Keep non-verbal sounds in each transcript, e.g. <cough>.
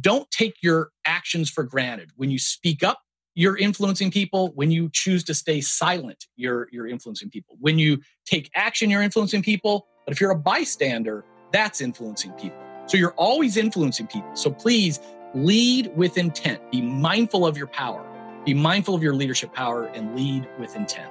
don't take your actions for granted. When you speak up, you're influencing people. When you choose to stay silent, you're, you're influencing people. When you take action, you're influencing people. But if you're a bystander, that's influencing people. So you're always influencing people. So please lead with intent. Be mindful of your power. Be mindful of your leadership power and lead with intent.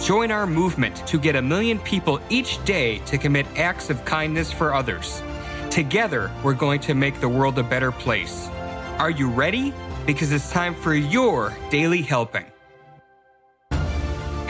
Join our movement to get a million people each day to commit acts of kindness for others. Together, we're going to make the world a better place. Are you ready? Because it's time for your daily helping.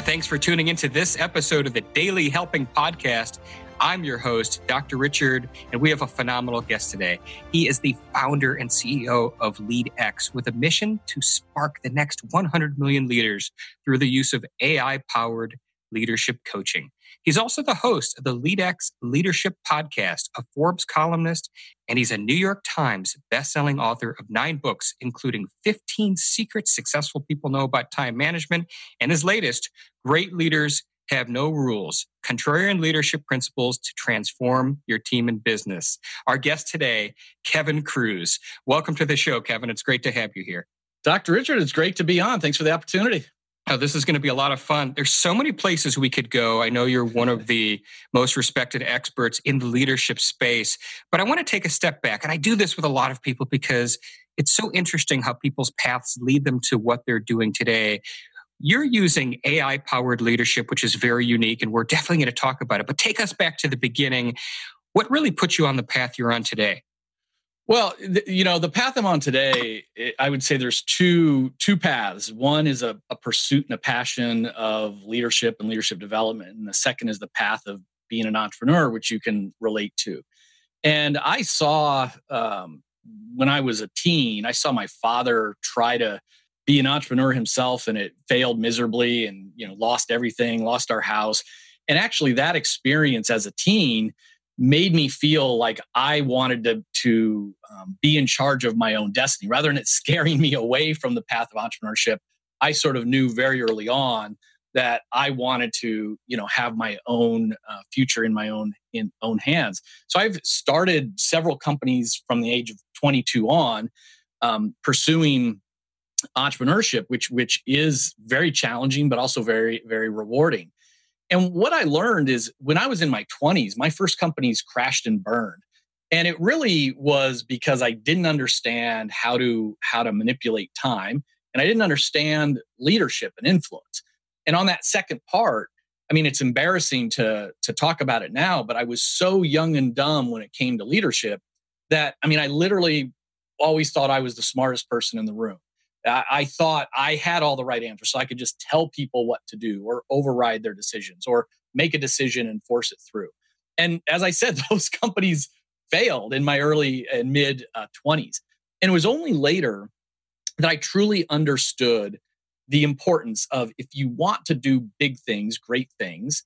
Thanks for tuning into this episode of the Daily Helping Podcast. I'm your host, Dr. Richard, and we have a phenomenal guest today. He is the founder and CEO of LeadX with a mission to spark the next 100 million leaders through the use of AI powered leadership coaching. He's also the host of the LeadX Leadership Podcast, a Forbes columnist, and he's a New York Times bestselling author of nine books, including 15 secrets successful people know about time management, and his latest, Great Leaders have no rules, contrarian leadership principles to transform your team and business. Our guest today, Kevin Kruse. Welcome to the show, Kevin. It's great to have you here. Dr. Richard, it's great to be on. Thanks for the opportunity. Oh, this is going to be a lot of fun. There's so many places we could go. I know you're one of the most respected experts in the leadership space, but I want to take a step back. And I do this with a lot of people because it's so interesting how people's paths lead them to what they're doing today. You're using AI powered leadership, which is very unique, and we're definitely going to talk about it. But take us back to the beginning. What really put you on the path you're on today? Well, you know, the path I'm on today, I would say there's two two paths. One is a, a, pursuit and a passion of leadership and leadership development, and the second is the path of being an entrepreneur, which you can relate to. And I saw um, when I was a teen, I saw my father try to be an entrepreneur himself and it failed miserably and you know lost everything lost our house. And actually that experience as a teen made me feel like i wanted to, to um, be in charge of my own destiny. Rather than it scaring me away from the path of entrepreneurship i sort of knew very early on that i wanted to you know have my own uh, future in my own in own hands. So i've started several companies from the age of 22 on um, pursuing entrepreneurship, which which is very challenging, but also very very rewarding. And what I learned is when I was in my 20s, my first companies crashed and burned. And it really was because I didn't understand how to how to manipulate time and I didn't understand leadership and influence. And on that second part, I mean it's embarrassing to to talk about it now, but I was so young and dumb when it came to leadership that I mean I literally always thought I was the smartest person in the room. I, thought I had all the right answers, so I could just tell people what to do or override their decisions or make a decision and force it through. And as I said, <laughs> those companies failed in my early and mid uh, 20s. And it was only later that I truly understood the importance of if you want to do big things, great things,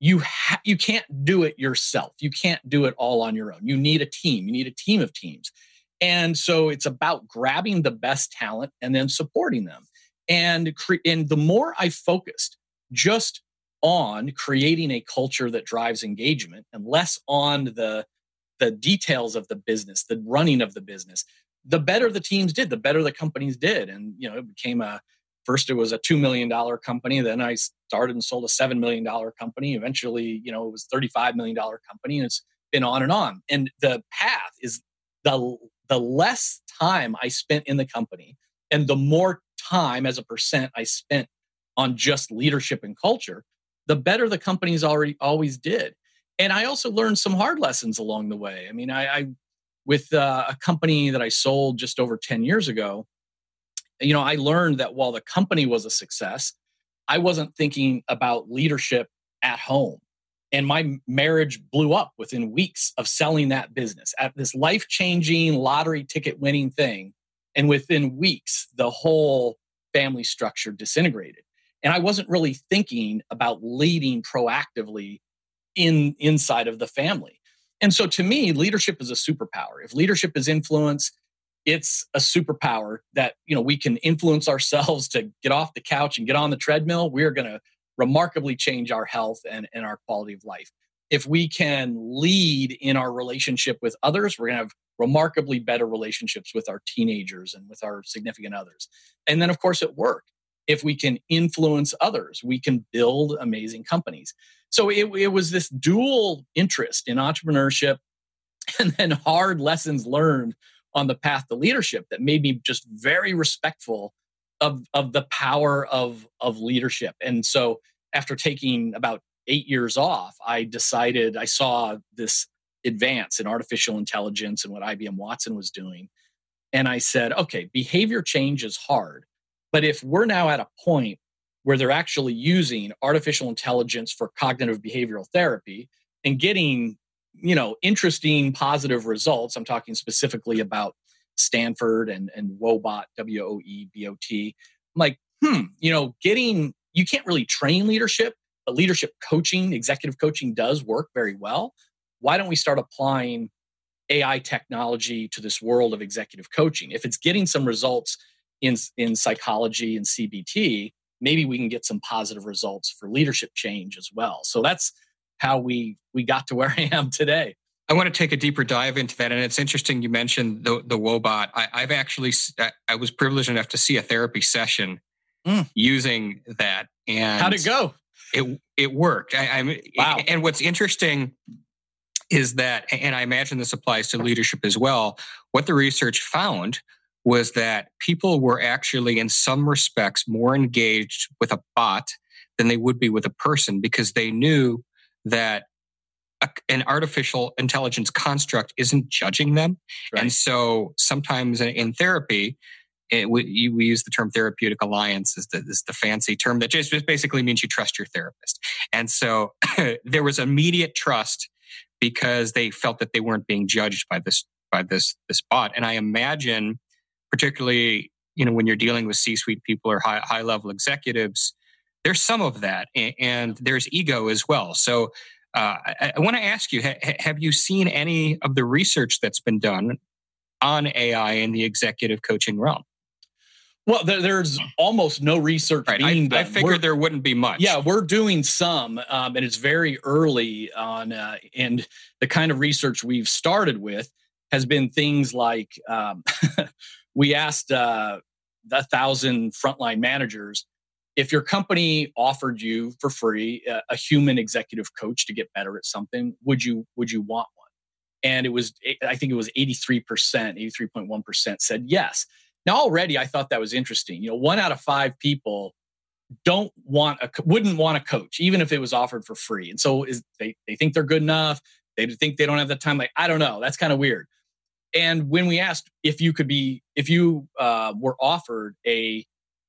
you ha- you can't do it yourself. You can't do it all on your own. You need a team. You need a team of teams. And so it's about grabbing the best talent and then supporting them. And, cre- and the more I focused just on creating a culture that drives engagement and less on the, the details of the business, the running of the business, the better the teams did, the better the companies did. And, you know, it became a, first it was a $2 million company. Then I started and sold a $7 million company. Eventually, you know, it was $35 million company and it's been on and on. And the path is the the less time I spent in the company and the more time as a percent I spent on just leadership and culture, the better the companies already always did. And I also learned some hard lessons along the way. I mean, I, I with uh, a company that I sold just over 10 years ago, you know, I learned that while the company was a success, I wasn't thinking about leadership at home. And my marriage blew up within weeks of selling that business at this life changing lottery ticket winning thing. And within weeks, the whole family structure disintegrated. And I wasn't really thinking about leading proactively in inside of the family. And so to me, leadership is a superpower. If leadership is influence, it's a superpower that you know we can influence ourselves to get off the couch and get on the treadmill. We are going to remarkably change our health and, and our quality of life. If we can lead in our relationship with others, we're going to have remarkably better relationships with our teenagers and with our significant others. And then, of course, at work, if we can influence others, we can build amazing companies. So it, it was this dual interest in entrepreneurship <laughs> and then hard lessons learned on the path to leadership that made me just very respectful of of the power of of leadership. And so after taking about 8 years off, I decided I saw this advance in artificial intelligence and what IBM Watson was doing. And I said, okay, behavior change is hard. But if we're now at a point where they're actually using artificial intelligence for cognitive behavioral therapy and getting you know interesting positive results i'm talking specifically about stanford and and woebot w-o-e-b-o-t i'm like hmm you know getting you can't really train leadership but leadership coaching executive coaching does work very well why don't we start applying ai technology to this world of executive coaching if it's getting some results in in psychology and cbt maybe we can get some positive results for leadership change as well so that's how we we got to where <laughs> I am today. I want to take a deeper dive into that, and it's interesting you mentioned the the Woebot. I, have actually I was privileged enough to see a therapy session mm. using that, and how'd it go? It it worked. I, am wow. And what's interesting is that, and I imagine this applies to leadership as well. What the research found was that people were actually, in some respects, more engaged with a bot than they would be with a person because they knew that a, an artificial intelligence construct isn't judging them. Right. And so sometimes in, in therapy, it, we, we, use the term therapeutic alliance is the, is the fancy term that just, just basically means you trust your therapist. And so <clears throat> there was immediate trust because they felt that they weren't being judged by this by this this bot. And I imagine, particularly you know when you're dealing with C-suite people or high high level executives, there's some of that, and there's ego as well. So uh, I, I want to ask you: ha- Have you seen any of the research that's been done on AI in the executive coaching realm? Well, there's almost no research right. being I, done. I figured there wouldn't be much. Yeah, we're doing some, um, and it's very early on. Uh, and the kind of research we've started with has been things like um, <laughs> we asked uh, a thousand frontline managers if your company offered you for free a, a, human executive coach to get better at something would you would you want one and it was i think it was 83% 83.1% said yes now already i thought that was interesting you know one out of five people don't want a wouldn't want a coach even if it was offered for free and so is they they think they're good enough they think they don't have the time like i don't know that's kind of weird and when we asked if you could be if you uh, were offered a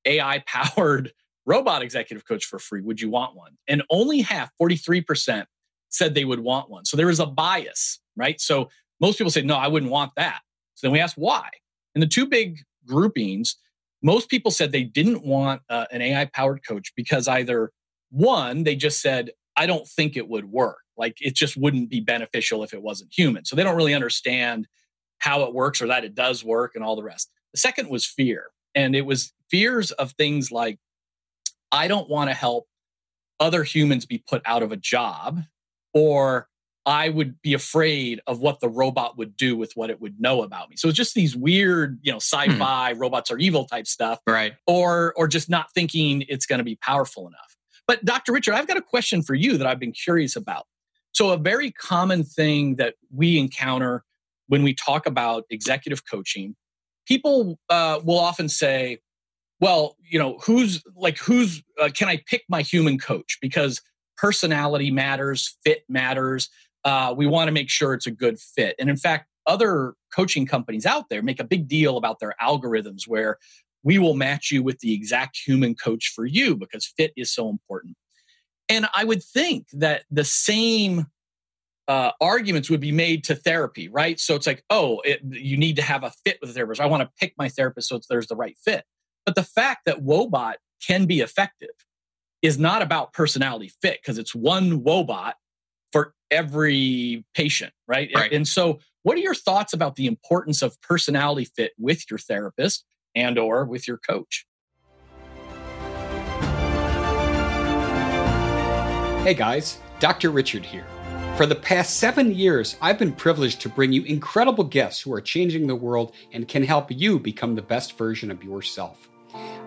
ai powered <laughs> robot executive coach for free. Would you want one? And only half, 43%, said they would want one. So there was a bias, right? So most people say no, I wouldn't want that. So then we asked why. And the two big groupings, most people said they didn't want uh, an AI powered coach because either one, they just said, I don't think it would work. Like it just wouldn't be beneficial if it wasn't human. So they don't really understand how it works or that it does work and all the rest. The second was fear. And it was fears of things like I don't want to help other humans be put out of a job, or I would be afraid of what the robot would do with what it would know about me. So it's just these weird, you know, hmm. sci-fi hmm. robots are evil type stuff. Right. Or or just not thinking it's going to be powerful enough. But Dr. Richard, I've got a question for you that I've been curious about. So a very common thing that we encounter when we talk about executive coaching, people uh, will often say, well, you know, who's like, who's, uh, can I pick my human coach? Because personality matters, fit matters. Uh, we want to make sure it's a good fit. And in fact, other coaching companies out there make a big deal about their algorithms where we will match you with the exact human coach for you because fit is so important. And I would think that the same uh, arguments would be made to therapy, right? So it's like, oh, it, you need to have a fit with a therapist. I want to pick my therapist so there's the right fit. But the fact that Woebot can be effective is not about personality fit because it's one Woebot for every patient, right? right? And so, what are your thoughts about the importance of personality fit with your therapist and or with your coach? Hey guys, Dr. Richard here. For the past seven years, I've been privileged to bring you incredible guests who are changing the world and can help you become the best version of yourself.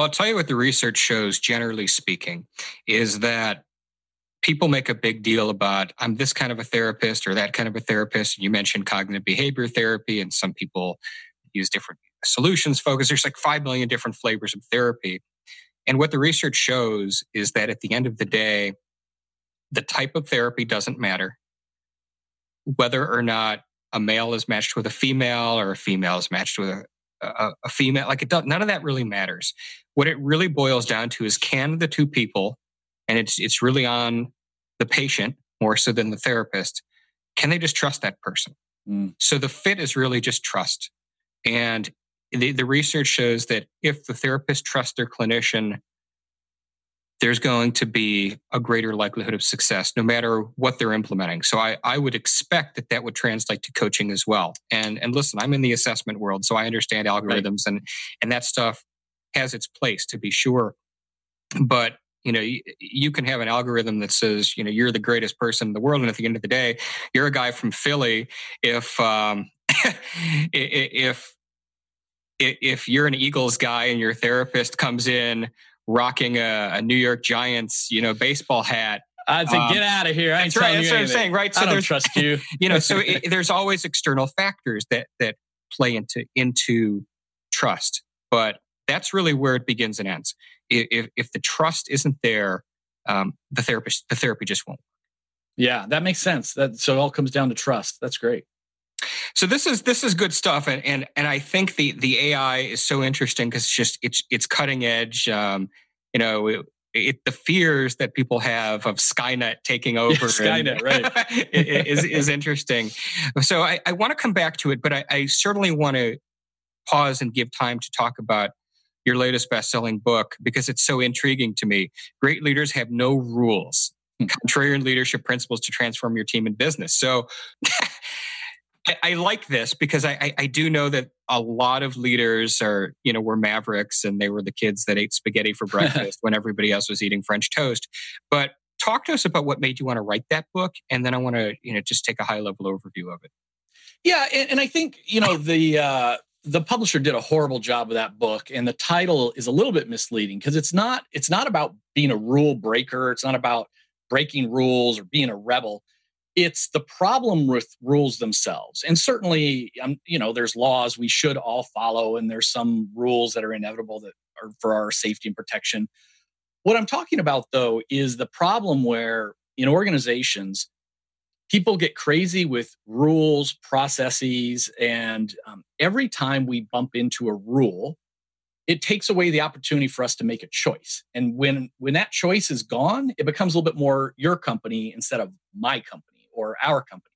Well, I'll tell you what the research shows, generally speaking, is that people make a big deal about I'm this kind of a therapist or that kind of a therapist. You mentioned cognitive behavior therapy, and some people use different solutions focus. There's like 5 million different flavors of therapy. And what the research shows is that at the end of the day, the type of therapy doesn't matter. Whether or not a male is matched with a female or a female is matched with a, a, a female, like it does, none of that really matters. What it really boils down to is can the two people, and it's it's really on the patient more so than the therapist, can they just trust that person? Mm. So the fit is really just trust. And the, the research shows that if the therapist trusts their clinician, there's going to be a greater likelihood of success no matter what they're implementing. So I, I would expect that that would translate to coaching as well. And and listen, I'm in the assessment world, so I understand algorithms right. and and that stuff has its place to be sure. But you know, you, you, can have an algorithm that says, you know, you're the greatest person in the world, and at the end of the day, you're a guy from Philly. If um, <laughs> if if you're an Eagles guy and your therapist comes in rocking a, a New York Giants, you know, baseball hat, I'd say, um, get out of here. I that's right. That's what I'm saying, right? So I don't trust you. <laughs> you know, so <laughs> it, there's always external factors that that play into into trust, but that's really where it begins and ends. If if the trust isn't there, um, the therapist the therapy just won't. Work. Yeah, that makes sense. That so it all comes down to trust. That's great. So this is this is good stuff, and and and I think the the AI is so interesting because it's just it's it's cutting edge. Um, you know, it, it, the fears that people have of Skynet taking over, yeah, Skynet, right, <laughs> is is <laughs> interesting. So I, I want to come back to it, but I, I certainly want to pause and give time to talk about your latest best-selling book because it's so intriguing to me. Great leaders have no rules. Hmm. Contrarian leadership principles to transform your team and business. So <laughs> I, I, like this because I, I, I, do know that a lot of leaders are, you know, were mavericks and they were the kids that ate spaghetti for <laughs> breakfast when everybody else was eating French toast. But talk to us about what made you want to write that book, and then I want to, you know, just take a high level overview of it. Yeah, and, and I think you know the uh, the publisher did a horrible job of that book, and the title is a little bit misleading because it's not it's not about being a rule breaker. It's not about breaking rules or being a rebel it's the problem with rules themselves. And certainly um, you know there's laws we should all follow and there's some rules that are inevitable that are for our safety and protection. What i'm talking about though is the problem where in organizations people get crazy with rules processes and um, every time we bump into a rule it takes away the opportunity for us to make a choice. And when when that choice is gone it becomes a little bit more your company instead of my company or our company.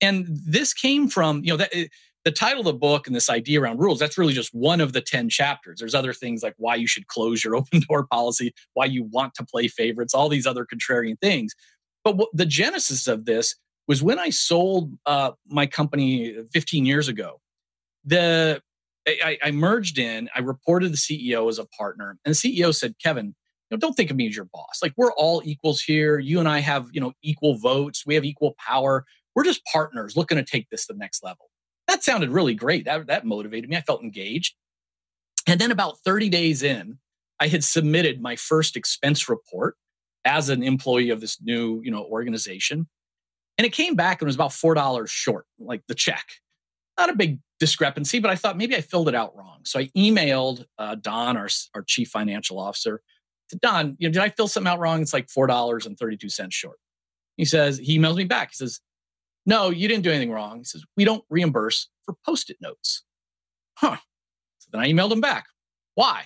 And this came from, you know, that eh, the title of the book and this idea around rules, that's really just one of the 10 chapters. There's other things like why you should close your <laughs> open door policy, why you want to play favorites, all these other contrarian things. But what, the genesis of this was when I sold uh, my company 15 years ago. The I, I, merged in. I reported the CEO as a partner, and the CEO said, "Kevin, know, don't think of me as your boss. Like we're all equals here. You and I have, you know, equal votes. We have equal power. We're just partners looking to take this to the next level. That sounded really great. That, that motivated me. I felt engaged. And then about 30 days in, I had submitted my first expense report as an employee of this new, you know, organization. And it came back and was about $4 short, like the check. Not a big discrepancy, but I thought maybe I filled it out wrong. So I emailed uh, Don, our, our chief financial officer, Don, you know, did I fill something out wrong? It's like $4.32 short. He says, he emails me back. He says, no, you didn't do anything wrong. He says, we don't reimburse for post it notes. Huh. So then I emailed him back. Why?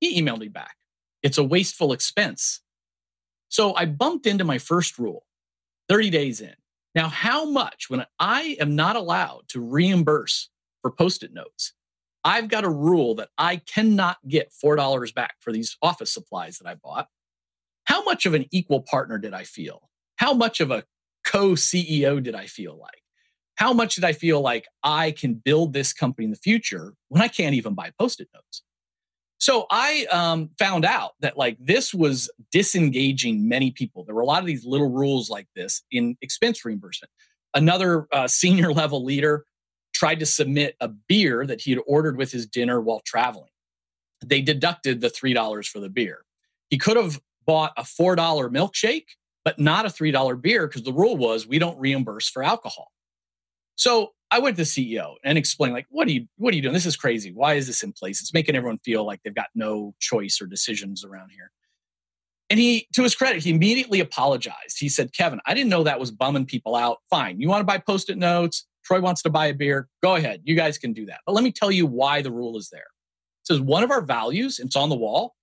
He emailed me back. It's a wasteful expense. So I bumped into my first rule 30 days in. Now, how much when I am not allowed to reimburse for post it notes? I've got a rule that I cannot get $4 back for these office supplies that I bought. How much of an equal partner did I feel? How much of a co CEO did I feel like? How much did I feel like I can build this company in the future when I can't even buy post it notes? So I um, found out that like this was disengaging many people. There were a lot of these little rules like this in expense reimbursement. Another uh, senior <laughs> level leader tried to submit a beer that he had ordered with his dinner while traveling. They deducted the $3 for the beer. He could have bought a $4 milkshake, but not a $3 beer because the rule was we don't reimburse for alcohol. So I went to CEO and explained, like, what are you what are you doing? This is crazy. Why is this in place? It's making everyone feel like they've got no choice or decisions around here. And he, to his credit, he immediately apologized. He said, Kevin, I didn't know that was bumming people out. Fine. You want to buy post-it notes? Troy wants to buy a beer. Go ahead. You guys can do that. But let me tell you why the rule is there. It says one of our values, it's on the wall,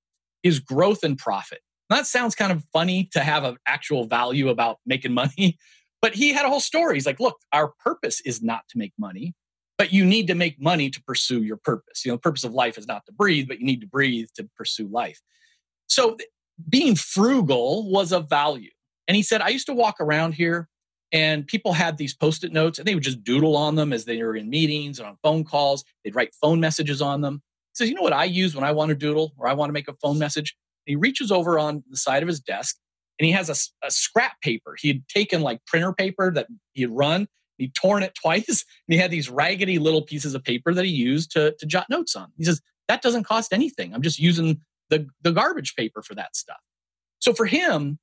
is growth and profit. that sounds kind of funny to have an actual value about making money, <laughs> but he had a whole story. He's like, look, our purpose is not to make money, but you need to make money to pursue your purpose. You know, the purpose of life is not to breathe, but you need to breathe to pursue life. So being frugal was a value. And he said, I used to walk around here and people had these post it notes and they would just doodle on them as they were in meetings and on phone calls. They'd write phone messages on them. He says, You know what I use when I want to doodle or I want to make a phone message? he reaches over on the side of his desk and he has a, a scrap paper. He had taken like printer paper that he had run, he'd torn it <laughs> twice, and he had these raggedy little pieces of paper that he used to, to jot notes on. He says, That doesn't cost anything. I'm just using the, the garbage paper for that stuff. So for him,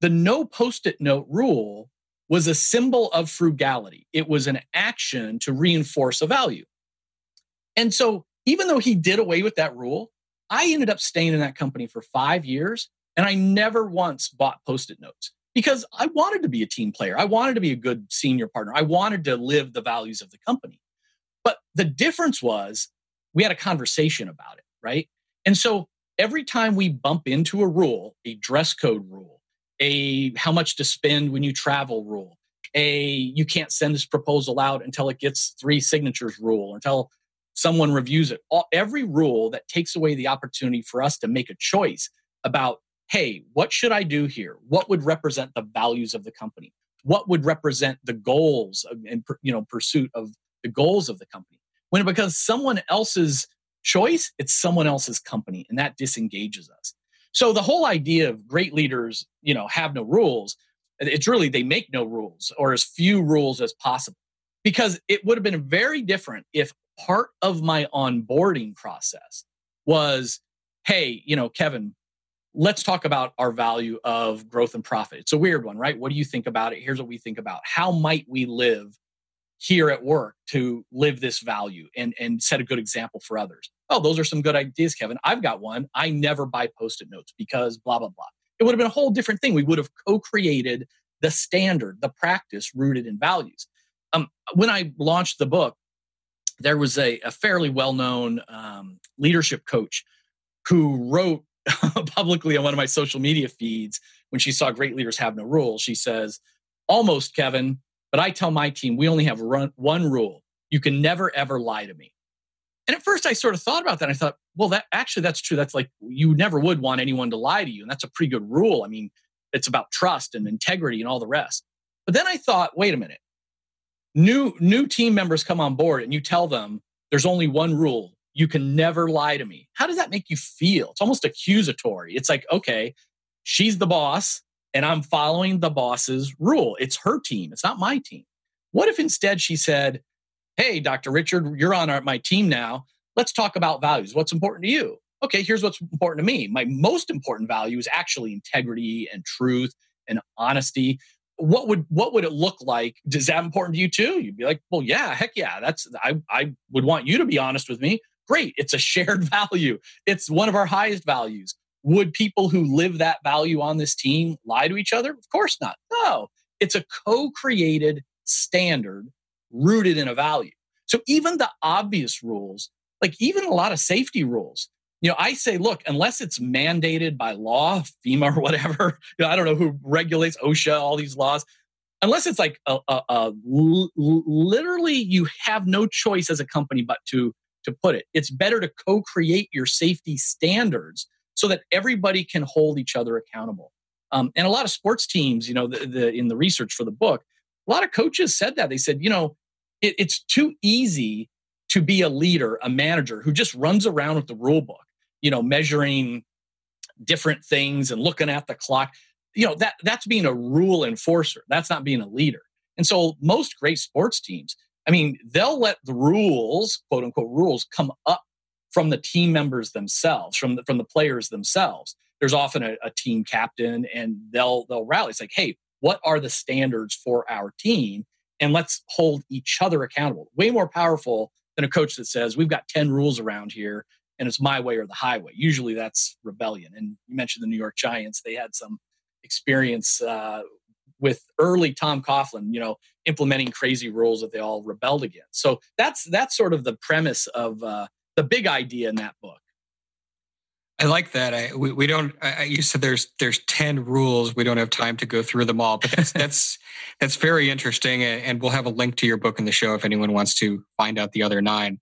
the no post it note rule was a symbol of frugality. It was an action to reinforce a value. And so, even though he did away with that rule, I ended up staying in that company for five years and I never once bought post it notes because I wanted to be a team player. I wanted to be a good senior partner. I wanted to live the values of the company. But the difference was we had a conversation about it, right? And so every time we bump into a rule, a dress code rule, a how much to spend when you travel rule, a you can't send this proposal out until it gets three signatures rule, until someone reviews it. All, every rule that takes away the opportunity for us to make a choice about hey, what should I do here? What would represent the values of the company? What would represent the goals and you know pursuit of the goals of the company? When it becomes someone else's choice, it's someone else's company, and that disengages us. So the whole idea of great leaders, you know, have no rules. It's really they make no rules or as few rules as possible, because it would have been very different if part of my onboarding process was, hey, you know, Kevin, let's talk about our value of growth and profit. It's a weird one, right? What do you think about it? Here's what we think about. How might we live here at work to live this value and, and set a good example for others? Oh, those are some good ideas, Kevin. I've got one. I never buy post it notes because blah, blah, blah. It would have been a whole different thing. We would have co created the standard, the practice rooted in values. Um, when I launched the book, there was a, a fairly well known um, leadership coach who wrote <laughs> publicly on one of my social media feeds when she saw great leaders have no rules. She says, Almost, Kevin, but I tell my team we only have run, one rule you can never, ever lie to me. And at first, I sort of thought about that. I thought, well, that actually, that's true. That's like you never would want anyone to lie to you. And that's a pretty good rule. I mean, it's about trust and integrity and all the rest. But then I thought, wait a minute. New new team members come on board and you tell them there's only one rule you can never lie to me. How does that make you feel? It's almost accusatory. It's like, okay, she's the boss and I'm following the boss's rule. It's her team, it's not my team. What if instead she said, Hey, Dr. Richard, you're on our, my team now. Let's talk about values. What's important to you? okay, here's what's important to me. My most important value is actually integrity and truth and honesty. What would what would it look like? Is that important to you too? You'd be like, well, yeah, heck yeah. That's I I would want you to be honest with me. Great. It's a shared <laughs> value. It's one of our highest values. Would people who live that value on this team lie to each other? Of course not. No. It's a co-created standard rooted in a value. So even the obvious rules, like even a lot of safety rules, you know, I say, look, unless it's mandated by law, FEMA or whatever, <laughs> you know, I don't know who regulates OSHA, all these laws, unless it's like a literally you have no choice as a company but to to put it. It's better to co-create your safety standards so that everybody can hold each other accountable. Um, and a lot of sports teams, you know, the, the, in the research for the book, a lot of coaches said that. They said, you know, it, it's too easy to be a leader, a manager who just runs around with the rule book you know, measuring different things and looking at the clock. You know, that that's being a rule enforcer. That's not being a leader. And so most great sports teams, I mean, they'll let the rules, quote unquote rules, come up from the team members themselves, from the, from the players themselves. There's often a, a team captain, and they'll they'll rally. It's like, hey, what are the standards for our team? And let's hold each other accountable. Way more powerful than a coach that says, we've got 10 rules around here and it's my way or the highway. Usually that's rebellion. And you mentioned the New York Giants; they had some experience uh, with early Tom Coughlin, you know, implementing crazy rules that they all rebelled against. So that's that's sort of the premise of uh, the big idea in that book. I like that. I, we, we don't. I, you said there's there's ten rules. We don't have time to go through them all, but that's <laughs> that's that's very interesting. And we'll have a link to your book in the show if anyone wants to find out the other nine.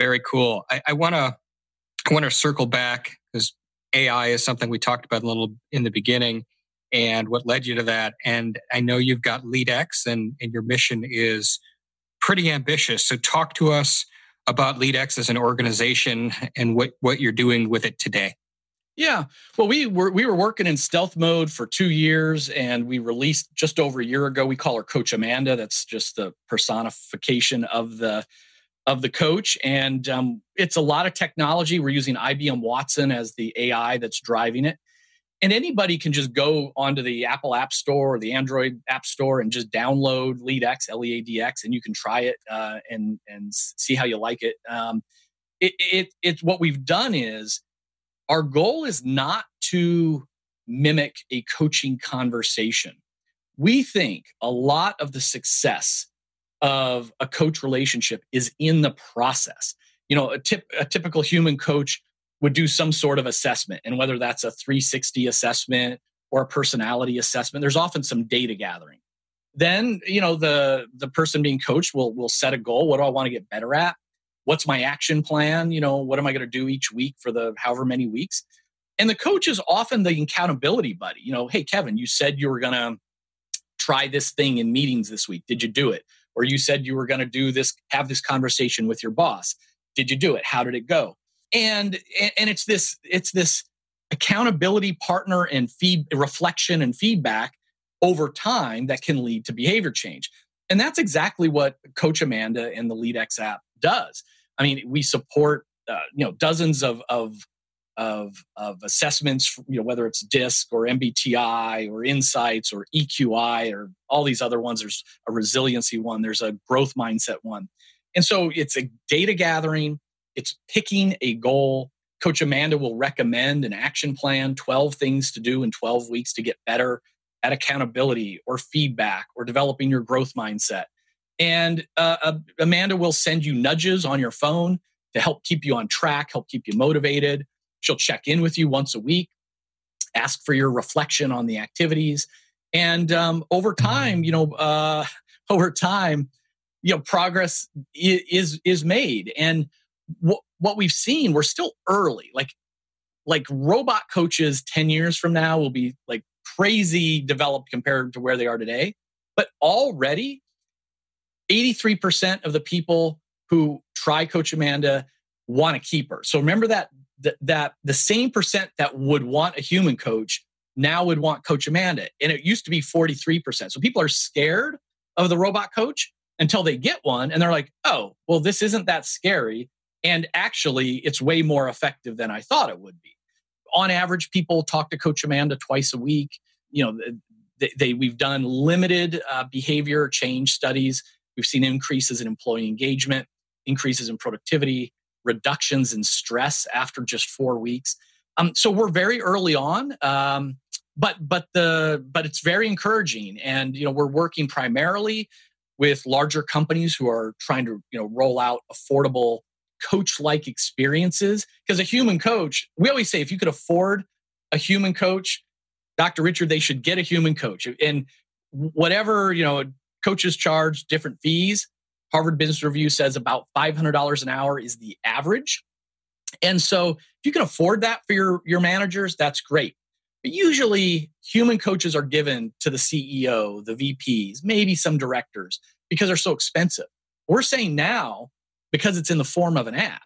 Very cool. I, I want to I want to circle back because AI is something we talked about a little in the beginning and what led you to that. And I know you've got LeadX and, and your mission is pretty ambitious. So talk to us about LeadX as an organization and what, what you're doing with it today. Yeah. Well, we were we were working in stealth mode for two years, and we released just over a year ago. We call her Coach Amanda. That's just the personification of the of the coach. And um, it's a lot of technology. We're using IBM Watson as the AI that's driving it. And anybody can just go onto the Apple App Store or the Android App Store and just download LeadX, L E A D X, and you can try it uh, and and see how you like it. Um, it, it. It's what we've done is our goal is not to mimic a coaching conversation. We think a lot of the success of a coach relationship is in the process. You know, a, tip, a typical human coach would do some sort of assessment, and whether that's a 360 assessment or a personality assessment, there's often some data gathering. Then, you know, the the person being coached will will set a goal. What do I want to get better at? What's my action plan? You know, what am I going to do each week for the however many weeks? And the coach is often the accountability buddy. You know, hey Kevin, you said you were going to try this thing in meetings this week. Did you do it? or you said you were going to do this have this conversation with your boss did you do it how did it go and and it's this it's this accountability partner and feed reflection and feedback over time that can lead to behavior change and that's exactly what coach amanda and the leadx app does i mean we support uh, you know dozens of of of of assessments, you know, whether it's DISC or MBTI or Insights or EQI or all these other ones. There's a resiliency one. There's a growth mindset one, and so it's a data gathering. It's picking a goal. Coach Amanda will recommend an action plan, 12 things to do in 12 weeks to get better at accountability or feedback or developing your growth mindset. And uh, uh Amanda will send you nudges on your phone to help keep you on track, help keep you motivated. She'll check in with you once a week, ask for your reflection on the activities. And um, over time, you know, uh, <laughs> over time, you know, progress is is made. And what what we've seen, we're still early. Like like robot coaches 10 years from now will be like crazy developed compared to where they are today. But already 83% of the people who try Coach Amanda want to keep her. So remember that that, that the same percent that would want a human coach now would want Coach Amanda. And it used to be 43%. So people are scared of the robot coach until they get one and they're like, oh, well, this isn't that scary. And actually, it's way more effective than I thought it would be. On average, people talk to Coach Amanda twice a week. You know, they, they we've done limited uh, behavior change studies. We've seen increases in employee engagement, increases in productivity, reductions in stress after just four weeks. Um, so we're very early on, um, but but the but it's very encouraging, and you know we're working primarily with larger companies who are trying to you know roll out affordable coach like experiences because a human coach we always say if you could afford a human coach dr richard they should get a human coach. And whatever you know coaches charge different fees harvard business review says about $500 an hour is the average. And so if you can afford that for your your managers that's great. But usually human coaches are given to the ceo the vps maybe some directors because they're so expensive. We're saying now because it's in the form of an app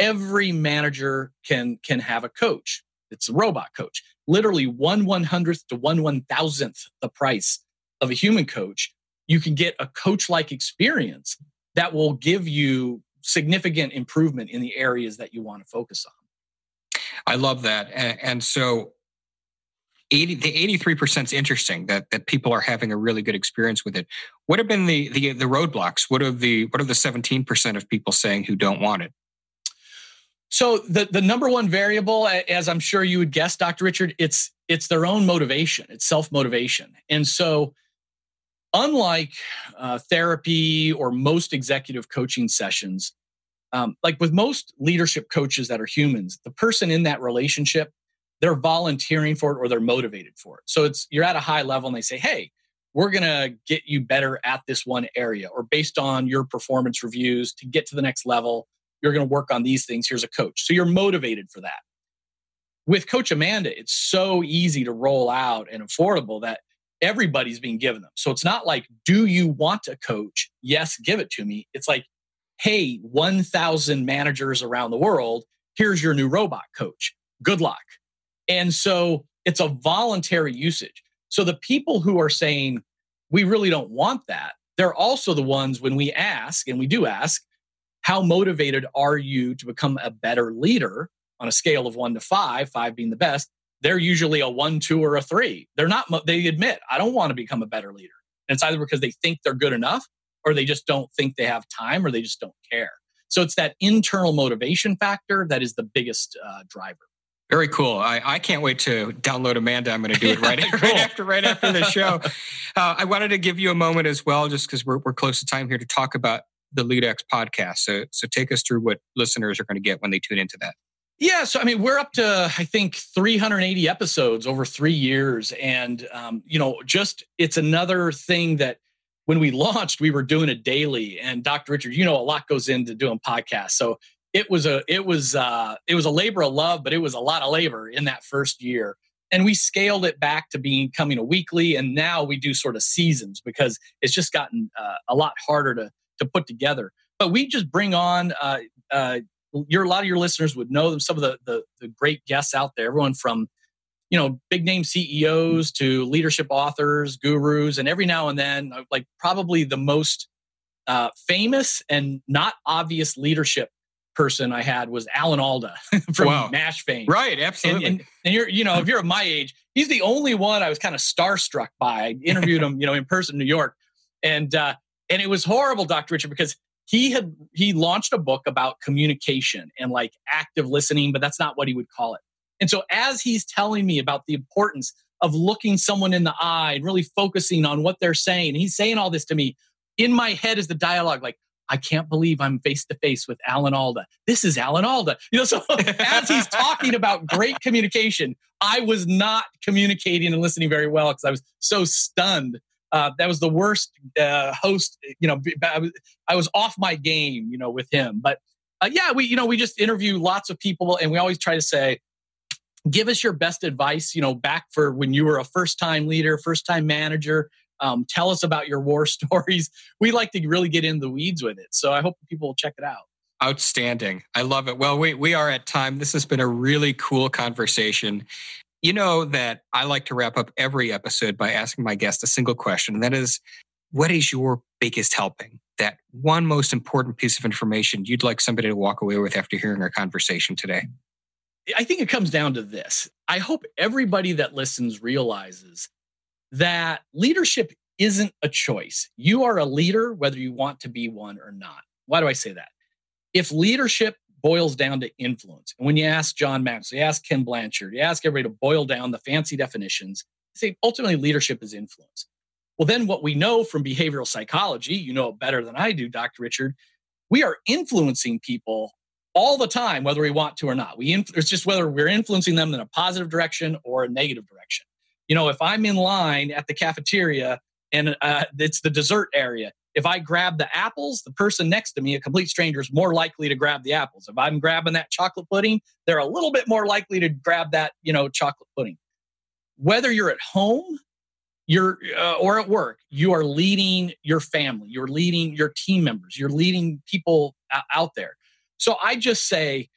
every manager can can have a coach. It's a robot coach. Literally one one hundredth to one one thousandth the price of a human coach. You can get a coach like experience that will give you significant improvement in the areas that you want to focus on. I love that. And, and so 80 the 83% is interesting that that people are having a really good experience with it. What have been the the, the roadblocks? What are the what are the 17% of people saying who don't want it? So the the number one variable as i'm sure you would guess dr richard it's it's their own motivation. It's self motivation and so unlike uh, therapy or most executive coaching sessions um, like with most leadership coaches that are humans the person in that relationship they're volunteering for it or they're motivated for it. So it's you're at a high level and they say, "Hey, we're going to get you better at this one area or based on your performance reviews to get to the next level, you're going to work on these things. Here's a coach." So you're motivated for that. With Coach Amanda, it's so easy to roll out and affordable that everybody's being given them. So it's not like, "Do you want a coach?" Yes, give it to me. It's like, "Hey, 1000 managers around the world, here's your new robot coach. Good luck." And so it's a voluntary usage. So the people who are saying, we really don't want that, they're also the ones when we ask, and we do ask, how motivated are you to become a better leader on a scale of one to five, five being the best? They're usually a one, two, or a three. They're not, they admit, I don't want to become a better leader. And it's either because they think they're good enough or they just don't think they have time or they just don't care. So it's that internal motivation factor that is the biggest uh, driver. Very cool. I, I can't wait to download Amanda. I'm going to do it right, <laughs> right after right after the show. <laughs> Uh, I wanted to give you a moment as well, just because we're, we're close to time here to talk about the LeadX podcast. So so take us through what listeners are going to get when they tune into that. Yeah, so I mean, we're up to I think 380 episodes over three years, and um, you know, just it's another thing that when we launched, we were doing it daily. And Dr. Richard, you know, a lot goes into doing podcasts, so it was a it was uh it was a labor of love but it was a lot of labor in that first year. And we scaled it back to being coming a weekly and now we do sort of seasons because it's just gotten uh, a lot harder to to put together. But we just bring on uh, uh, your a lot of your listeners would know some of the, the the great guests out there everyone from you know big name ceos to leadership authors gurus and every now and then uh, like probably the most uh, famous and not obvious leadership person I had was Alan Alda <laughs> from wow. M*A*S*H fame. Right, absolutely. And, and, and, you're, you know, if you're of my age, he's the only one I was kind of starstruck by. I interviewed him, you know, in person in New York, and uh, and it was horrible, Dr. Richard, because he had he launched a book about communication and like active listening, but that's not what he would call it. And so as he's telling me about the importance of looking someone in the eye and really focusing on what they're saying, he's saying all this to me. In my head is the dialogue like, I can't believe I'm face to face with Alan Alda. This is Alan Alda. You know, so <laughs> as he's talking about great communication, I was not communicating and listening very well because I was so stunned. Uh, that was the worst uh, host. You know, I was, I was off my game. You know, with him. But uh, yeah, we you know we just interview lots of people, and we always try to say, give us your best advice. You know, back for when you were a first time leader, first time manager um, tell us about your war <laughs> stories. We like to really get in the weeds with it. So I hope people will check it out. Outstanding. I love it. Well, we, we are at time. This has been a really cool conversation. You know that I like to wrap up every episode by asking my guest a single question, and that is what is your biggest helping? that one most important piece of information you'd like somebody to walk away with after hearing our conversation today? I think it comes down to this. I hope everybody that listens realizes that leadership isn't a choice. You are a leader, whether you want to be one or not. Why do I say that? If leadership boils down to influence, and when you ask John Maxwell, you ask Ken Blanchard, you ask everybody to boil down the fancy definitions, say ultimately leadership is influence. Well, then what we know from behavioral psychology, you know it better than I do, Dr. Richard, we are influencing people all the time, whether we want to or not. We inf- it's just whether we're influencing them in a positive direction or a negative direction. You know, if I'm in line at the cafeteria and uh, it's the dessert area, if I grab the apples, the person next to me, a complete stranger, is more likely to grab the apples. If I'm grabbing that chocolate pudding, they're a little bit more likely to grab that, you know, chocolate pudding. Whether you're at home, you're uh, or at work, you are leading your family, you're leading your team members, you're leading people out there. So I just say,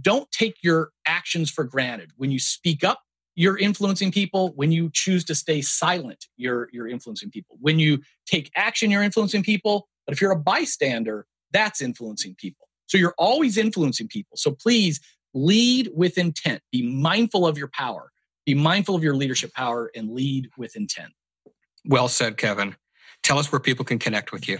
don't take your actions for granted. When you speak up, you're influencing people. When you choose to stay silent, you're, you're influencing people. When you take action, you're influencing people. But if you're a bystander, that's influencing people. So you're always influencing people. So please lead with intent. Be mindful of your power. Be mindful of your leadership power and lead with intent. Well said, Kevin. Tell us where people can connect with you.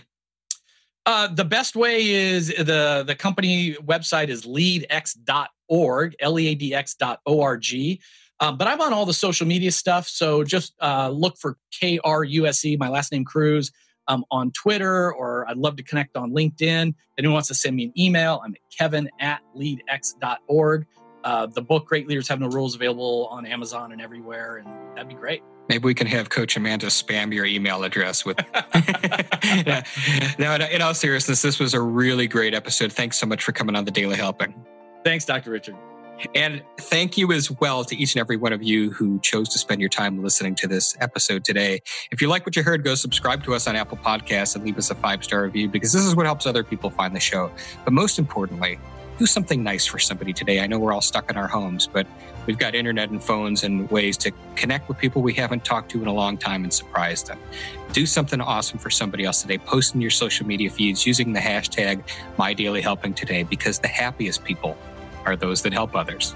Uh, the best way is the the company website is leadx.org, L-E-A-D-X.org. Um, but I'm on all the social media stuff. So just uh, look for KRUSE, my last name Kruse, um, on Twitter, or I'd love to connect on LinkedIn. If anyone wants to send me an email, I'm at kevin at leadx.org. Uh, the book Great Leaders Have No Rules available on Amazon and everywhere, and that'd be great. Maybe we can have Coach Amanda spam your email address with. <laughs> <laughs> now, in all seriousness, this was a really great episode. Thanks so much for coming on the Daily Helping. Thanks, Dr. Richard. And thank you as well to each and every one of you who chose to spend your time listening to this episode today. If you like what you heard, go subscribe to us on Apple Podcasts and leave us a five star review because this is what helps other people find the show. But most importantly, do something nice for somebody today. I know we're all stuck in our homes, but we've got internet and phones and ways to connect with people we haven't talked to in a long time and surprise them. Do something awesome for somebody else today. Post in your social media feeds using the hashtag MyDailyHelpingToday because the happiest people are those that help others.